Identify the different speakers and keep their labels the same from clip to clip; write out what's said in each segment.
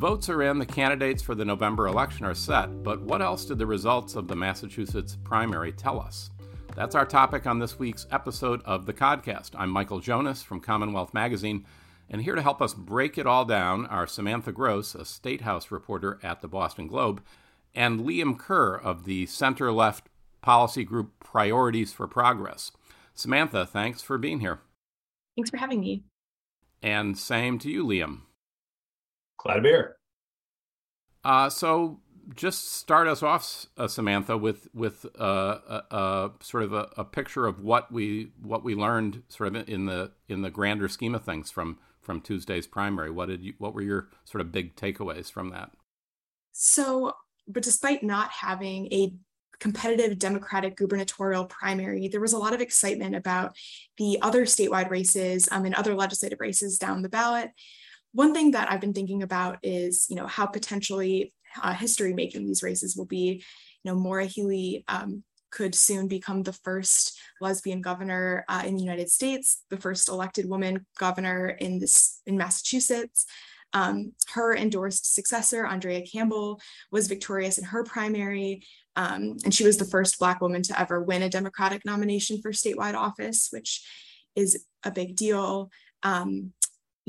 Speaker 1: votes are in, the candidates for the November election are set, but what else did the results of the Massachusetts primary tell us? That's our topic on this week's episode of the Codcast. I'm Michael Jonas from Commonwealth Magazine, and here to help us break it all down are Samantha Gross, a State House reporter at the Boston Globe, and Liam Kerr of the center left policy group Priorities for Progress. Samantha, thanks for being here.
Speaker 2: Thanks for having me.
Speaker 1: And same to you, Liam.
Speaker 3: Glad to be here.
Speaker 1: Uh, so, just start us off, uh, Samantha, with with uh, a, a, sort of a, a, picture of what we what we learned, sort of in the in the grander scheme of things from from Tuesday's primary. What did you? What were your sort of big takeaways from that?
Speaker 2: So, but despite not having a competitive Democratic gubernatorial primary, there was a lot of excitement about the other statewide races um, and other legislative races down the ballot. One thing that I've been thinking about is, you know, how potentially uh, history making these races will be. You know, Maura Healey um, could soon become the first lesbian governor uh, in the United States, the first elected woman governor in this in Massachusetts. Um, her endorsed successor, Andrea Campbell, was victorious in her primary, um, and she was the first Black woman to ever win a Democratic nomination for statewide office, which is a big deal. Um,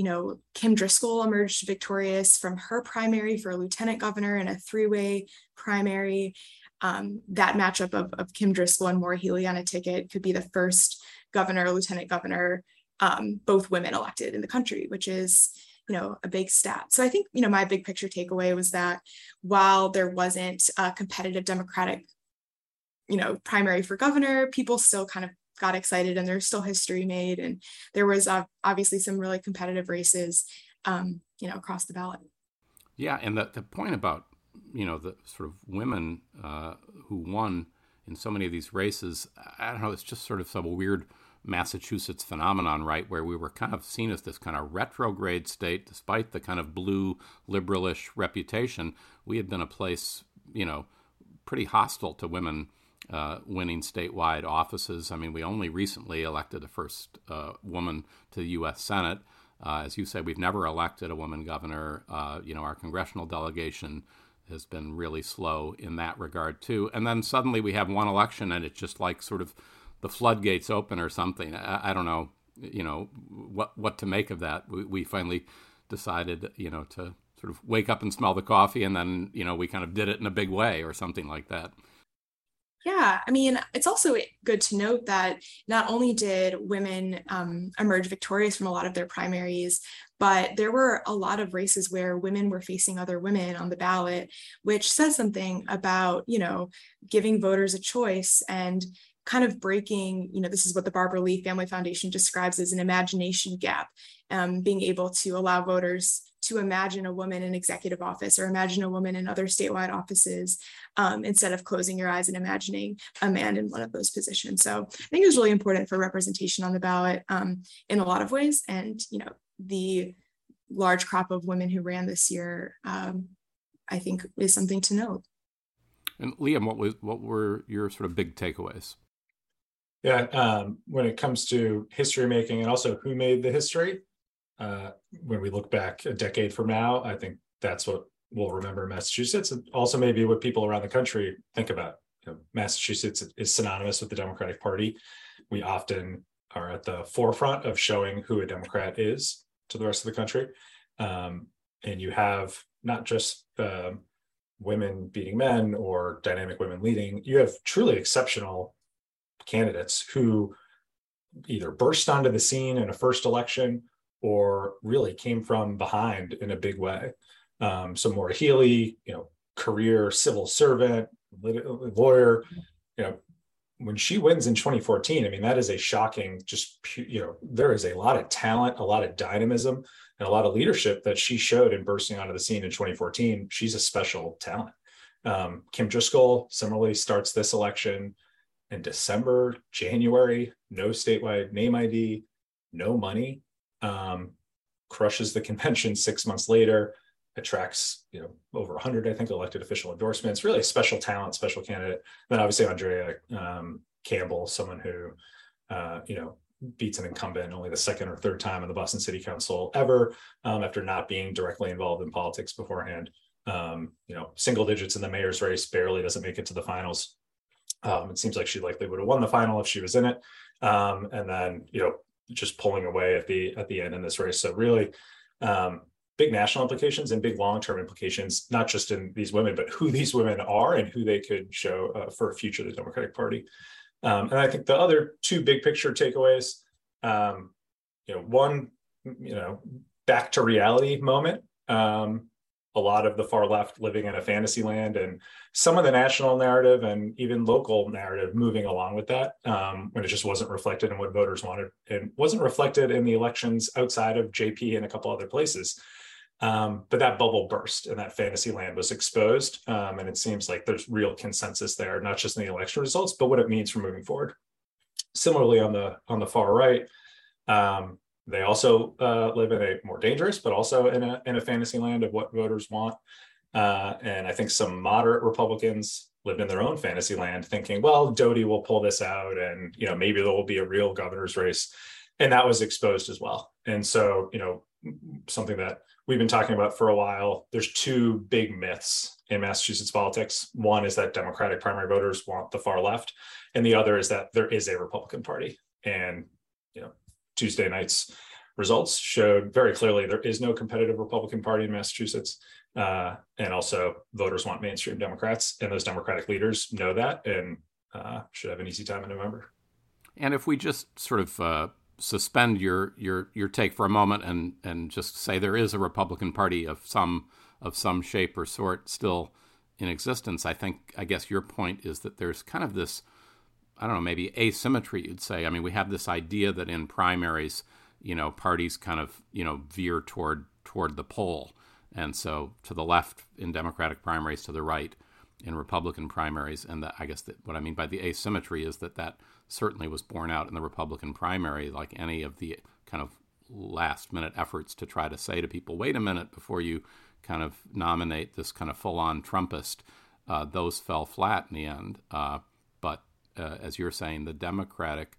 Speaker 2: you know, Kim Driscoll emerged victorious from her primary for lieutenant governor in a three way primary. Um, that matchup of, of Kim Driscoll and Maura Healey on a ticket could be the first governor, lieutenant governor, um, both women elected in the country, which is you know a big stat so i think you know my big picture takeaway was that while there wasn't a competitive democratic you know primary for governor people still kind of got excited and there's still history made and there was uh, obviously some really competitive races um, you know across the ballot
Speaker 1: yeah and the, the point about you know the sort of women uh, who won in so many of these races i don't know it's just sort of some weird Massachusetts phenomenon, right, where we were kind of seen as this kind of retrograde state, despite the kind of blue liberalish reputation. We had been a place, you know, pretty hostile to women uh, winning statewide offices. I mean, we only recently elected the first uh, woman to the U.S. Senate. Uh, as you said, we've never elected a woman governor. Uh, you know, our congressional delegation has been really slow in that regard too. And then suddenly we have one election, and it's just like sort of the floodgates open or something. I, I, don't know, you know, what what to make of that. We, we finally decided, you know, to sort of wake up and smell the coffee, and then you know we kind of did it in a big way or something like that.
Speaker 2: Yeah, I mean, it's also good to note that not only did women um, emerge victorious from a lot of their primaries, but there were a lot of races where women were facing other women on the ballot, which says something about, you know, giving voters a choice and kind of breaking, you know, this is what the Barbara Lee Family Foundation describes as an imagination gap, um, being able to allow voters to imagine a woman in executive office or imagine a woman in other statewide offices um, instead of closing your eyes and imagining a man in one of those positions. So I think it was really important for representation on the ballot um, in a lot of ways. And, you know, the large crop of women who ran this year, um, I think is something to note.
Speaker 1: And Liam, what was what were your sort of big takeaways?
Speaker 3: Yeah, um, when it comes to history making and also who made the history, uh, when we look back a decade from now, I think that's what we'll remember Massachusetts, and also maybe what people around the country think about. You know, Massachusetts is synonymous with the Democratic Party. We often are at the forefront of showing who a Democrat is to the rest of the country, um, and you have not just uh, women beating men or dynamic women leading. You have truly exceptional candidates who either burst onto the scene in a first election or really came from behind in a big way. Um, so Maura Healey, you know, career civil servant, lawyer, you know, when she wins in 2014, I mean, that is a shocking, just, you know, there is a lot of talent, a lot of dynamism, and a lot of leadership that she showed in bursting onto the scene in 2014. She's a special talent. Um, Kim Driscoll similarly starts this election in December, January, no statewide name ID, no money, um, crushes the convention six months later, attracts you know over 100 I think elected official endorsements. Really a special talent, special candidate. Then obviously Andrea um, Campbell, someone who uh, you know beats an incumbent only the second or third time in the Boston City Council ever, um, after not being directly involved in politics beforehand. Um, you know, single digits in the mayor's race, barely doesn't make it to the finals. Um, it seems like she likely would have won the final if she was in it. Um, and then, you know, just pulling away at the at the end in this race. So really, um, big national implications and big long-term implications, not just in these women, but who these women are and who they could show uh, for a future the Democratic Party. Um, and I think the other two big picture takeaways, um, you know, one, you know, back to reality moment. Um, a lot of the far left living in a fantasy land and some of the national narrative and even local narrative moving along with that um, when it just wasn't reflected in what voters wanted and wasn't reflected in the elections outside of JP and a couple other places. Um, but that bubble burst and that fantasy land was exposed. Um, and it seems like there's real consensus there, not just in the election results, but what it means for moving forward. Similarly, on the on the far right, um, they also uh, live in a more dangerous, but also in a in a fantasy land of what voters want. Uh, and I think some moderate Republicans lived in their own fantasy land, thinking, well, Doughty will pull this out, and you know maybe there will be a real governor's race, and that was exposed as well. And so, you know, something that we've been talking about for a while. There's two big myths in Massachusetts politics. One is that Democratic primary voters want the far left, and the other is that there is a Republican Party. And you know, Tuesday night's results showed very clearly there is no competitive Republican Party in Massachusetts. Uh, and also, voters want mainstream Democrats, and those Democratic leaders know that and uh, should have an easy time in November.
Speaker 1: And if we just sort of uh, suspend your your your take for a moment and and just say there is a Republican Party of some of some shape or sort still in existence. I think I guess your point is that there's kind of this I don't know maybe asymmetry you'd say. I mean we have this idea that in primaries you know parties kind of you know veer toward toward the pole and so to the left in Democratic primaries to the right in Republican primaries and I guess that what I mean by the asymmetry is that that certainly was borne out in the Republican primary, like any of the kind of last minute efforts to try to say to people, wait a minute before you kind of nominate this kind of full on Trumpist. Uh, those fell flat in the end. Uh, uh, as you're saying, the Democratic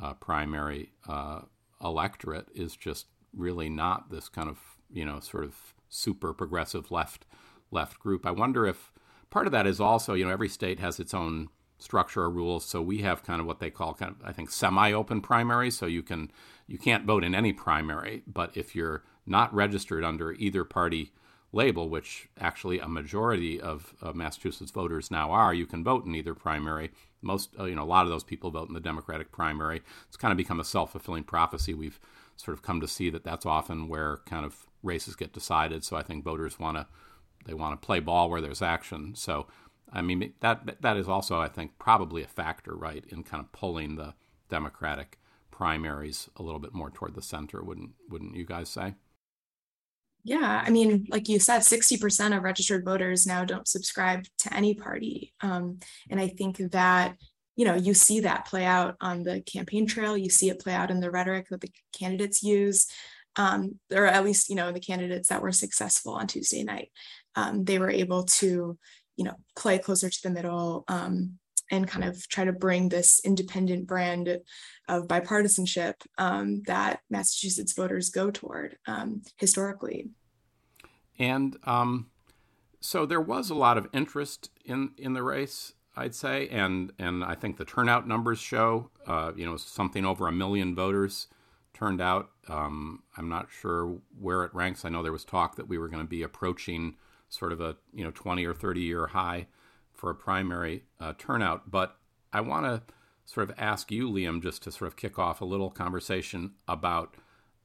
Speaker 1: uh, primary uh, electorate is just really not this kind of, you know, sort of super progressive left left group. I wonder if part of that is also, you know, every state has its own structure or rules. So we have kind of what they call kind of I think semi-open primaries. So you can you can't vote in any primary, but if you're not registered under either party label, which actually a majority of, of Massachusetts voters now are, you can vote in either primary. Most uh, you know a lot of those people vote in the Democratic primary. It's kind of become a self-fulfilling prophecy. We've sort of come to see that that's often where kind of races get decided. So I think voters want to they want to play ball where there's action. So I mean, that that is also, I think, probably a factor, right, in kind of pulling the Democratic primaries a little bit more toward the center. Wouldn't wouldn't you guys say?
Speaker 2: Yeah, I mean, like you said, 60% of registered voters now don't subscribe to any party. Um, and I think that, you know, you see that play out on the campaign trail. You see it play out in the rhetoric that the candidates use, um, or at least, you know, the candidates that were successful on Tuesday night. Um, they were able to, you know, play closer to the middle um, and kind of try to bring this independent brand of bipartisanship um, that Massachusetts voters go toward um, historically.
Speaker 1: And um, so there was a lot of interest in in the race, I'd say, and and I think the turnout numbers show, uh, you know, something over a million voters turned out. Um, I'm not sure where it ranks. I know there was talk that we were going to be approaching sort of a you know 20 or 30 year high for a primary uh, turnout. But I want to sort of ask you, Liam, just to sort of kick off a little conversation about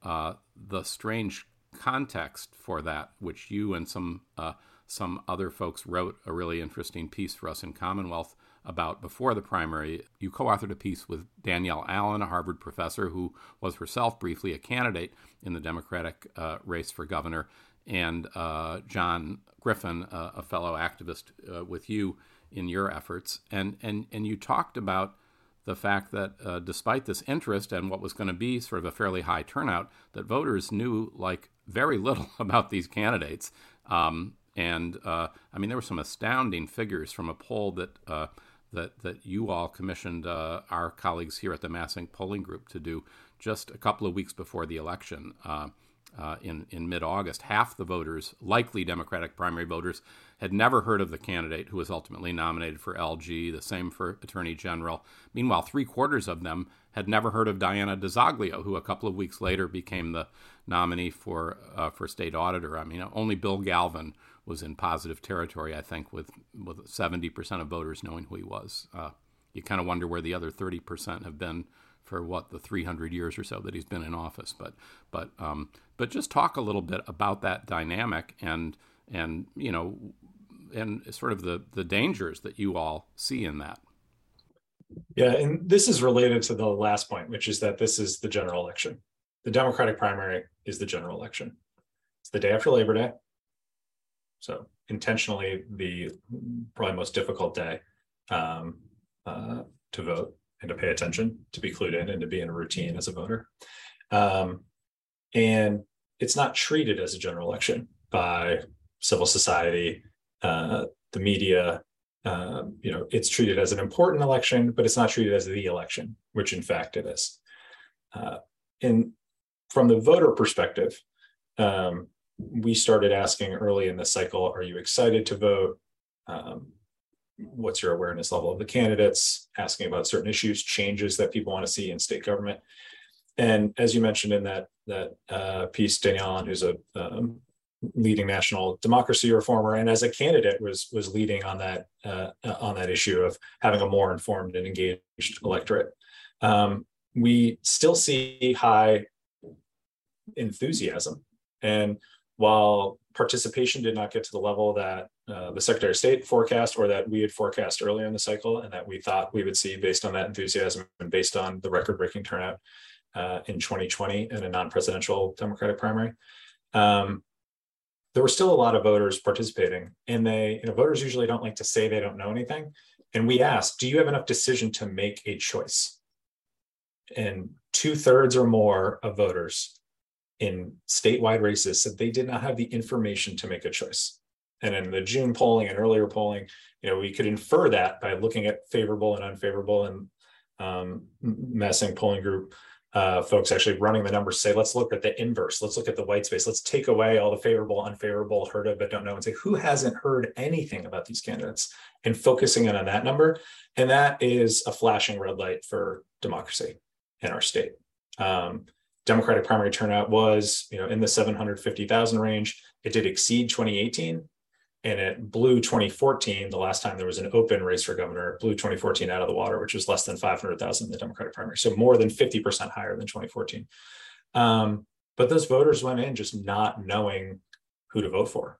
Speaker 1: uh, the strange context for that, which you and some uh, some other folks wrote a really interesting piece for us in Commonwealth about before the primary. You co-authored a piece with Danielle Allen, a Harvard professor who was herself briefly a candidate in the Democratic uh, race for governor, and uh, John Griffin, a fellow activist uh, with you in your efforts, and and and you talked about the fact that uh, despite this interest and what was going to be sort of a fairly high turnout, that voters knew like very little about these candidates. Um, and uh, I mean, there were some astounding figures from a poll that uh, that that you all commissioned our colleagues here at the MassINC Polling Group to do just a couple of weeks before the election. Uh, in, in mid August, half the voters, likely Democratic primary voters, had never heard of the candidate who was ultimately nominated for LG, the same for Attorney General. Meanwhile, three quarters of them had never heard of Diana DiZoglio, who a couple of weeks later became the nominee for, uh, for state auditor. I mean, only Bill Galvin was in positive territory, I think, with, with 70% of voters knowing who he was. Uh, you kind of wonder where the other 30% have been for what the 300 years or so that he's been in office. But but um, but just talk a little bit about that dynamic and and you know and sort of the the dangers that you all see in that.
Speaker 3: Yeah, and this is related to the last point, which is that this is the general election. The Democratic primary is the general election. It's the day after Labor Day. So intentionally the probably most difficult day um, uh, to vote and to pay attention, to be clued in, and to be in a routine as a voter. Um, and it's not treated as a general election by civil society, uh, the media. Uh, you know, it's treated as an important election, but it's not treated as the election, which in fact it is. Uh, and from the voter perspective, um, we started asking early in the cycle, "Are you excited to vote?" Um, what's your awareness level of the candidates, asking about certain issues, changes that people want to see in state government. And as you mentioned in that that uh, piece, Danielle, who's a um, leading national democracy reformer, and as a candidate was was leading on that uh, on that issue of having a more informed and engaged electorate. Um, we still see high enthusiasm, and while participation did not get to the level that uh, the Secretary of State forecast or that we had forecast earlier in the cycle and that we thought we would see based on that enthusiasm and based on the record breaking turnout uh, in 2020 in a non presidential Democratic primary. Um, there were still a lot of voters participating, and they, you know, voters usually don't like to say they don't know anything. And we asked, do you have enough decision to make a choice? And two thirds or more of voters in statewide races said they did not have the information to make a choice. And in the June polling and earlier polling, you know, we could infer that by looking at favorable and unfavorable and um, MassINC polling group uh, folks actually running the numbers say, let's look at the inverse. Let's look at the white space. Let's take away all the favorable, unfavorable, heard of, but don't know, and say, who hasn't heard anything about these candidates and focusing in on that number. And that is a flashing red light for democracy in our state. Um, Democratic primary turnout was, you know, in the 750,000 range. It did exceed 2018 and it blew 2014 the last time there was an open race for governor blew 2014 out of the water which was less than 500000 in the democratic primary so more than 50% higher than 2014 um, but those voters went in just not knowing who to vote for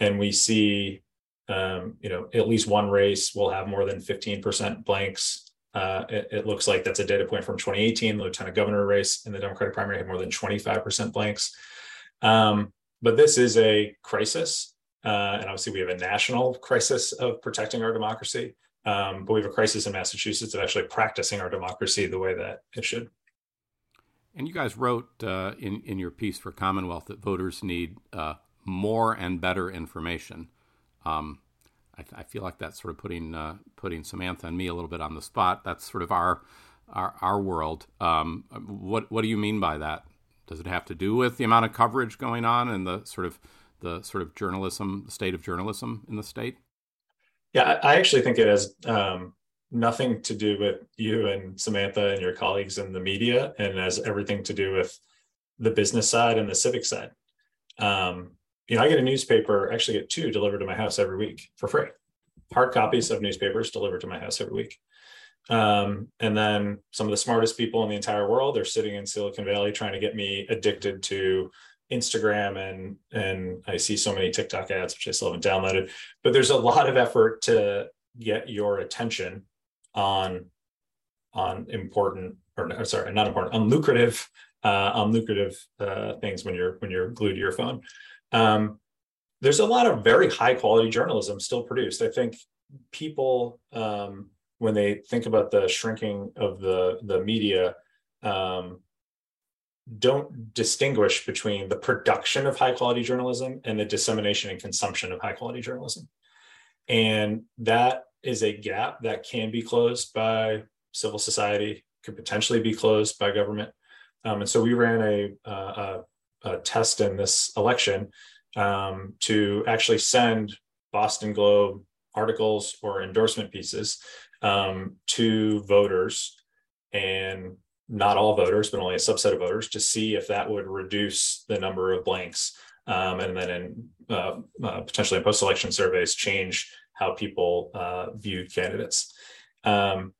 Speaker 3: and we see um, you know at least one race will have more than 15% blanks uh, it, it, looks like that's a data point from 2018. The lieutenant governor race in the Democratic primary had more than 25% blanks. Um, but this is a crisis. Uh, and obviously, we have a national crisis of protecting our democracy. Um, but we have a crisis in Massachusetts of actually practicing our democracy the way that it should.
Speaker 1: And you guys wrote uh, in, in your piece for Commonwealth that voters need uh, more and better information. Um, I, I feel like that's sort of putting uh, putting Samantha and me a little bit on the spot. That's sort of our our, our world. Um, what what do you mean by that? Does it have to do with the amount of coverage going on and the sort of the sort of journalism, the state of journalism in the state?
Speaker 3: Yeah, I actually think it has um, nothing to do with you and Samantha and your colleagues in the media, and has everything to do with the business side and the civic side. Um, you know, I get a newspaper, actually get two delivered to my house every week for free. Hard copies of newspapers delivered to my house every week. Um, and then some of the smartest people in the entire world are sitting in Silicon Valley trying to get me addicted to Instagram and and I see so many TikTok ads, which I still haven't downloaded. But there's a lot of effort to get your attention on on important or sorry, not important, on lucrative uh, on lucrative uh, things when you're when you're glued to your phone. Um, there's a lot of very high quality journalism still produced. I think people, um, when they think about the shrinking of the the media, um, don't distinguish between the production of high quality journalism and the dissemination and consumption of high quality journalism. And that is a gap that can be closed by civil society, could potentially be closed by government. Um, and so we ran a, a, a test in this election um, to actually send Boston Globe articles or endorsement pieces um, to voters and not all voters, but only a subset of voters to see if that would reduce the number of blanks. Um, and then in uh, uh, potentially in post-election surveys, change how people uh, viewed candidates. Um,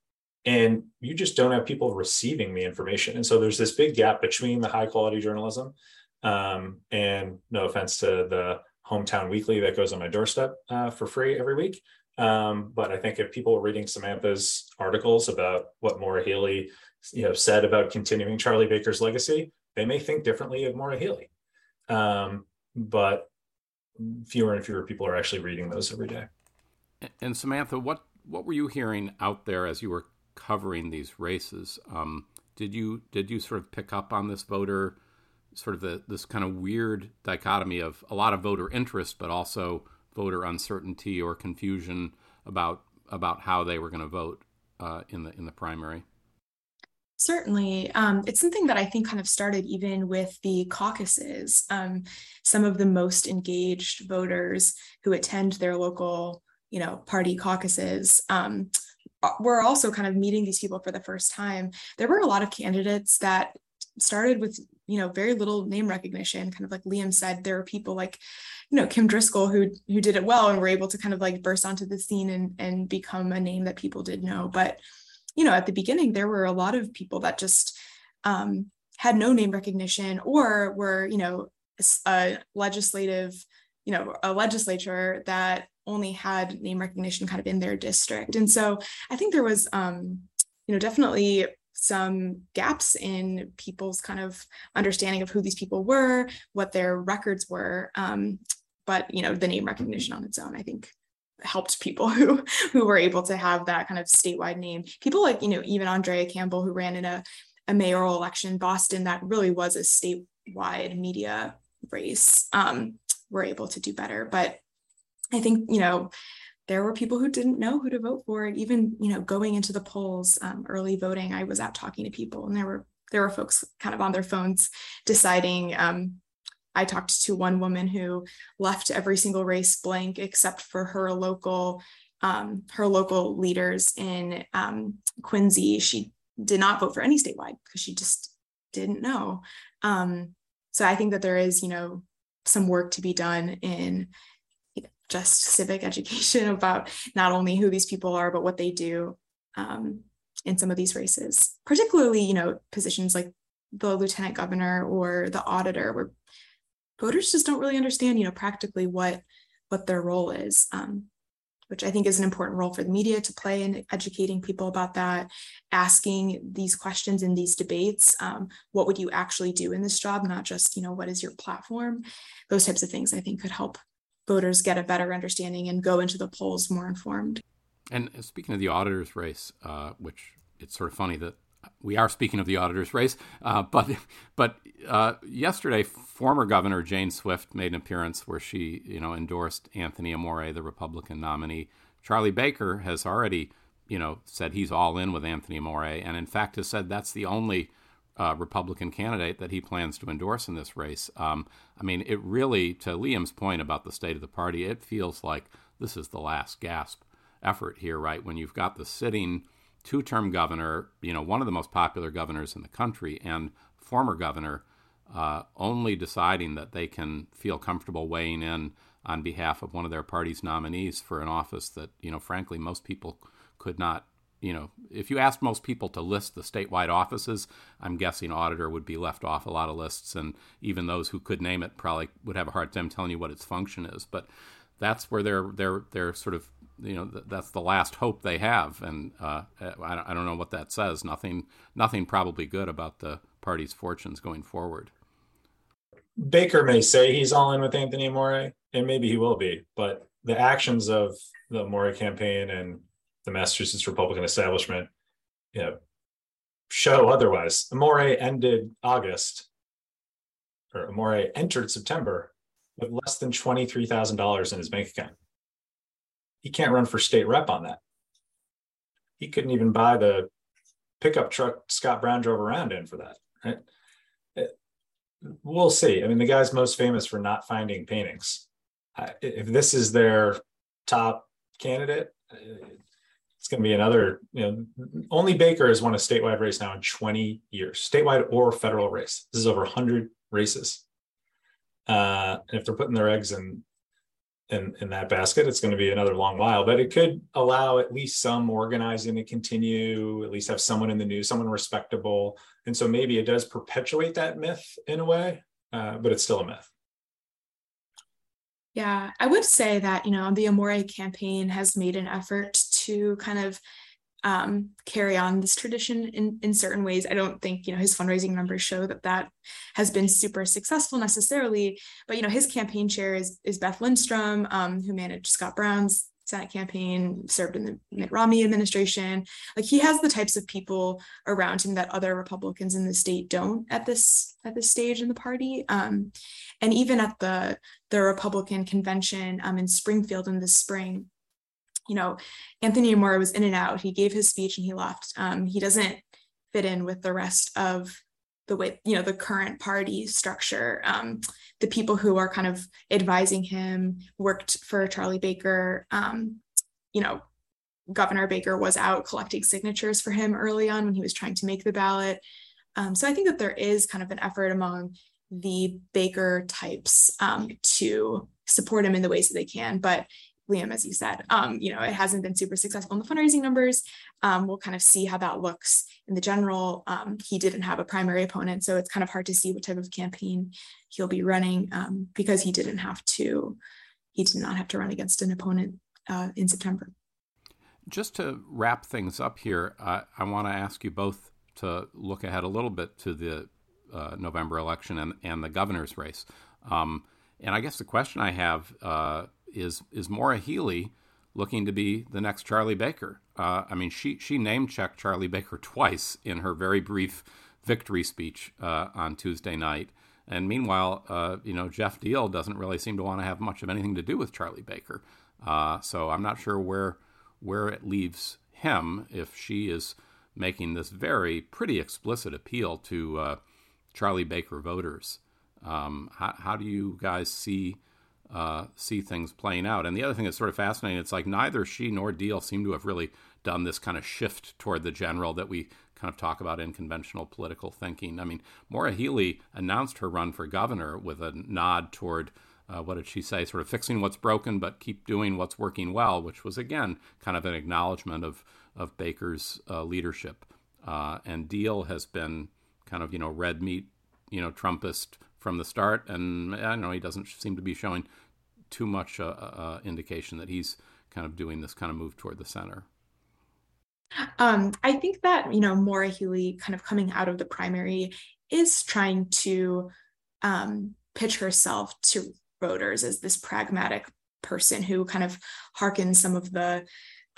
Speaker 3: and you just don't have people receiving the information. And so there's this big gap between the high quality journalism um, and no offense to the hometown weekly that goes on my doorstep uh, for free every week. Um, but I think if people are reading Samantha's articles about what Maura Healey you know, said about continuing Charlie Baker's legacy, they may think differently of Maura Healey. Um, but fewer and fewer people are actually reading those every day.
Speaker 1: And Samantha, what what were you hearing out there as you were covering these races? Um, did you did you sort of pick up on this voter sort of the, this kind of weird dichotomy of a lot of voter interest, but also voter uncertainty or confusion about about how they were going to vote uh, in the in the primary?
Speaker 2: Certainly. Um, it's something that I think kind of started even with the caucuses. Um, some of the most engaged voters who attend their local, you know, party caucuses um, were also kind of meeting these people for the first time. There were a lot of candidates that started with you know very little name recognition kind of like liam said there are people like you know kim driscoll who who did it well and were able to kind of like burst onto the scene and and become a name that people did know. But you know at the beginning there were a lot of people that just um, had no name recognition or were you know a legislative you know a legislature that only had name recognition kind of in their district. And so i think there was um, you know definitely some gaps in people's kind of understanding of who these people were, what their records were. Um, but you know, the name recognition on its own, I think, helped people who who were able to have that kind of statewide name. People like you know even Andrea Campbell, who ran in a a mayoral election in Boston, that really was a statewide media race. Um, were able to do better, but I think you know there were people who didn't know who to vote for. And even you know going into the polls um, early voting i was out talking to people and there were there were folks kind of on their phones deciding um, i talked to one woman who left every single race blank except for her local um, her local leaders in um, quincy. She did not vote for any statewide because she just didn't know. Um, so i think that there is you know some work to be done in just civic education about not only who these people are, but what they do um, in some of these races, particularly, you know, positions like the lieutenant governor or the auditor, where voters just don't really understand, you know, practically what what their role is. Um, which I think is an important role for the media to play in educating people about that, asking these questions in these debates. Um, what would you actually do in this job? Not just, you know, what is your platform? Those types of things I think could help voters get a better understanding and go into the polls more informed.
Speaker 1: And speaking of the auditor's race, uh, which it's sort of funny that we are speaking of the auditor's race, uh, but but uh, yesterday, former Governor Jane Swift made an appearance where she, you know, endorsed Anthony Amore, the Republican nominee. Charlie Baker has already, you know, said he's all in with Anthony Amore, and in fact has said that's the only uh, Republican candidate that he plans to endorse in this race. Um, I mean, it really, to Liam's point about the state of the party, it feels like this is the last gasp effort here, right? When you've got the sitting two term governor, you know, one of the most popular governors in the country, and former governor uh, only deciding that they can feel comfortable weighing in on behalf of one of their party's nominees for an office that, you know, frankly, most people could not you know, if you asked most people to list the statewide offices, I'm guessing auditor would be left off a lot of lists, and even those who could name it probably would have a hard time telling you what its function is. But that's where they're they're they're sort of you know that's the last hope they have, and uh, I, don't know what that says. Nothing nothing probably good about the party's fortunes going forward.
Speaker 3: Baker may say he's all in with Anthony Amore, and maybe he will be, but the actions of the Amore campaign and the Massachusetts Republican establishment, you know, show otherwise. Amore ended August, or Amore entered September with less than $23,000 in his bank account. He can't run for state rep on that. he couldn't even buy the pickup truck Scott Brown drove around in for that. Right? We'll see. I mean, the guy's most famous for not finding paintings. If this is their top candidate, it's going to be another. You know, only Baker has won a statewide race now in 20 years, statewide or federal race. This is over 100 races. Uh, and if they're putting their eggs in in in that basket it's going to be another long while but it could allow at least some organizing to continue at least have someone in the news someone respectable and so maybe it does perpetuate that myth in a way uh, but it's still a myth
Speaker 2: yeah i would say that you know the amore campaign has made an effort to kind of um, carry on this tradition in, in certain ways. I don't think, you know, his fundraising numbers show that that has been super successful necessarily, but, you know, his campaign chair is, is Beth Lindstrom, um, who managed Scott Brown's Senate campaign, served in the Mitt Romney administration. Like he has the types of people around him that other Republicans in the state don't at this at this stage in the party. Um, and even at the the Republican convention um, in Springfield in the spring, you know, Anthony Amore was in and out. He gave his speech and he left. Um, he doesn't fit in with the rest of the way, you know, the current party structure. Um, the people who are kind of advising him worked for Charlie Baker. Um, you know, Governor Baker was out collecting signatures for him early on when he was trying to make the ballot. Um, so I think that there is kind of an effort among the Baker types um, to support him in the ways that they can. But Liam, as you said, um, you know, it hasn't been super successful in the fundraising numbers. Um, we'll kind of see how that looks in the general. Um, he didn't have a primary opponent, so it's kind of hard to see what type of campaign he'll be running um, because he didn't have to, he did not have to run against an opponent uh, in September.
Speaker 1: Just to wrap things up here, I want to ask you both to look ahead a little bit to the uh, November election and, and the governor's race. Um, and I guess the question I have uh, is is Maura Healey looking to be the next Charlie Baker? Uh, I mean, she she name checked Charlie Baker twice in her very brief victory speech uh, on Tuesday night. And meanwhile, uh, you know, Geoff Diehl doesn't really seem to want to have much of anything to do with Charlie Baker. Uh, so I'm not sure where where it leaves him if she is making this very pretty explicit appeal to uh, Charlie Baker voters. Um, how, how do you guys see uh, see things playing out. And the other thing that's sort of fascinating, it's like neither she nor Diehl seem to have really done this kind of shift toward the general that we kind of talk about in conventional political thinking. I mean, Maura Healey announced her run for governor with a nod toward uh, what did she say? Sort of fixing what's broken, but keep doing what's working well, which was again kind of an acknowledgement of of Baker's uh, leadership. Uh, and Diehl has been kind of you know red meat, you know Trumpist from the start, and I don't know he doesn't seem to be showing too much uh, uh, indication that he's kind of doing this kind of move toward the center.
Speaker 2: Um, I think that you know Maura Healey kind of coming out of the primary is trying to um, pitch herself to voters as this pragmatic person who kind of harkens some of the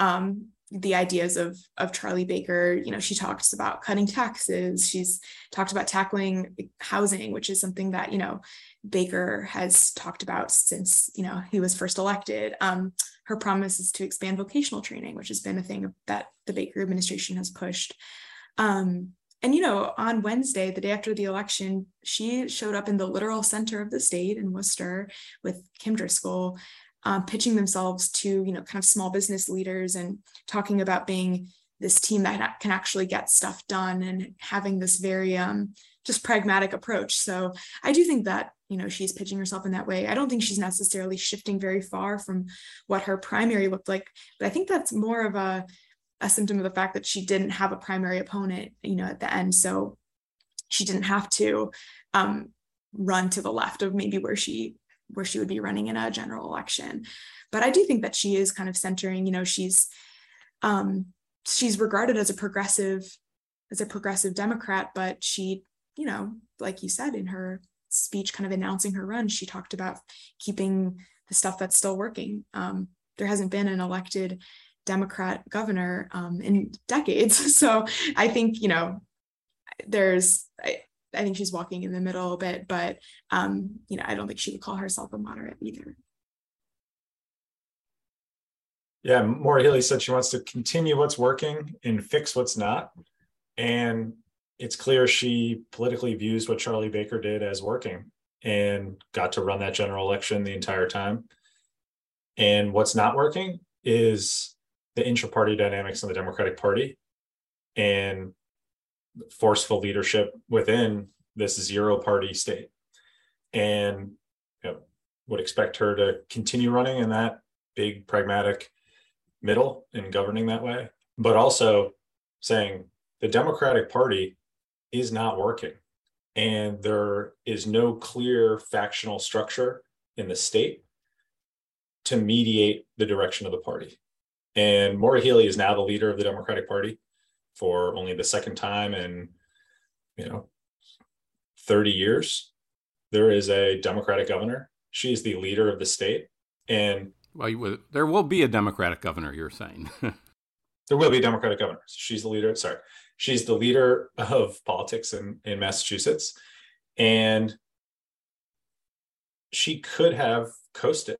Speaker 2: um, the ideas of of Charlie Baker. You know, she talks about cutting taxes. She's talked about tackling housing, which is something that you know Baker has talked about since you know he was first elected. Um, her promise is to expand vocational training, which has been a thing that the Baker administration has pushed. Um, and you know, on Wednesday, the day after the election, she showed up in the literal center of the state in Worcester with Kim Driscoll um, pitching themselves to you know kind of small business leaders and talking about being this team that can actually get stuff done and having this very um, just pragmatic approach. So i do think that you know she's pitching herself in that way. I don't think she's necessarily shifting very far from what her primary looked like but i think that's more of a, a symptom of the fact that she didn't have a primary opponent you know at the end. So she didn't have to um, run to the left of maybe where she where she would be running in a general election. But I do think that she is kind of centering, you know, she's um, she's regarded as a progressive as a progressive Democrat, but she, you know, like you said in her speech, kind of announcing her run, she talked about keeping the stuff that's still working. Um, there hasn't been an elected Democrat governor um, in decades, so I think you know there's I think she's walking in the middle a bit, but um, you know, I don't think she would call herself a moderate either.
Speaker 3: Yeah, Maura Healey said she wants to continue what's working and fix what's not. And it's clear she politically views what Charlie Baker did as working and got to run that general election the entire time. And what's not working is the intra-party dynamics in the Democratic Party and forceful leadership within this zero party state. And you know, would expect her to continue running in that big pragmatic middle and governing that way, but also saying the Democratic Party is not working. And there is no clear factional structure in the state to mediate the direction of the party. And Maura Healey is now the leader of the Democratic Party for only the second time in, you know, 30 years. There is a Democratic governor. She's the leader of the state. And
Speaker 1: well, there will be a Democratic governor, you're saying.
Speaker 3: there will be a Democratic governor. She's the leader. Sorry. She's the leader of politics in, in Massachusetts. And she could have coasted.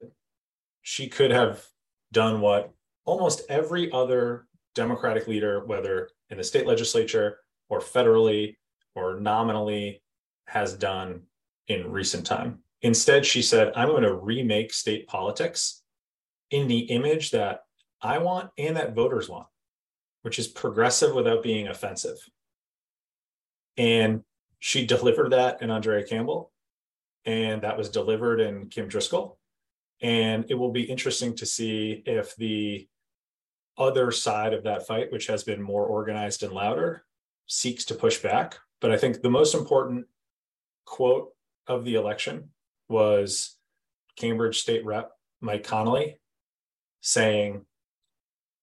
Speaker 3: She could have done what almost every other Democratic leader, whether in the state legislature or federally or nominally, has done in recent time. Instead, she said, I'm going to remake state politics in the image that I want and that voters want, which is progressive without being offensive. And she delivered that in Andrea Campbell, and that was delivered in Kim Driscoll. And it will be interesting to see if the other side of that fight, which has been more organized and louder, seeks to push back. But I think the most important quote of the election was Cambridge State Rep Mike Connolly saying,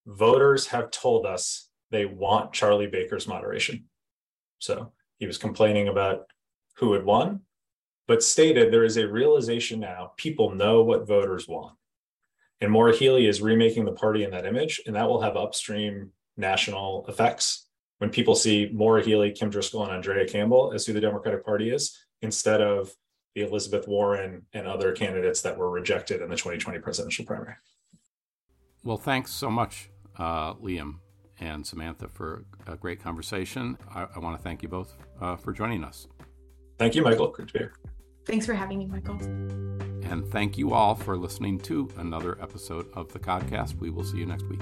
Speaker 3: Voters have told us they want Charlie Baker's moderation. So he was complaining about who had won, but stated there is a realization now people know what voters want. And Maura Healey is remaking the party in that image, and that will have upstream national effects. When people see Maura Healey, Kim Driscoll, and Andrea Campbell as who the Democratic Party is, instead of the Elizabeth Warren and other candidates that were rejected in the 2020 presidential primary.
Speaker 1: Well, thanks so much, uh, Liam and Samantha, for a great conversation. I, I want to thank you both uh, for joining us.
Speaker 3: Thank you, Michael. Great to be here.
Speaker 2: Thanks for having me, Michael.
Speaker 1: And thank you all for listening to another episode of the podcast. We will see you next week.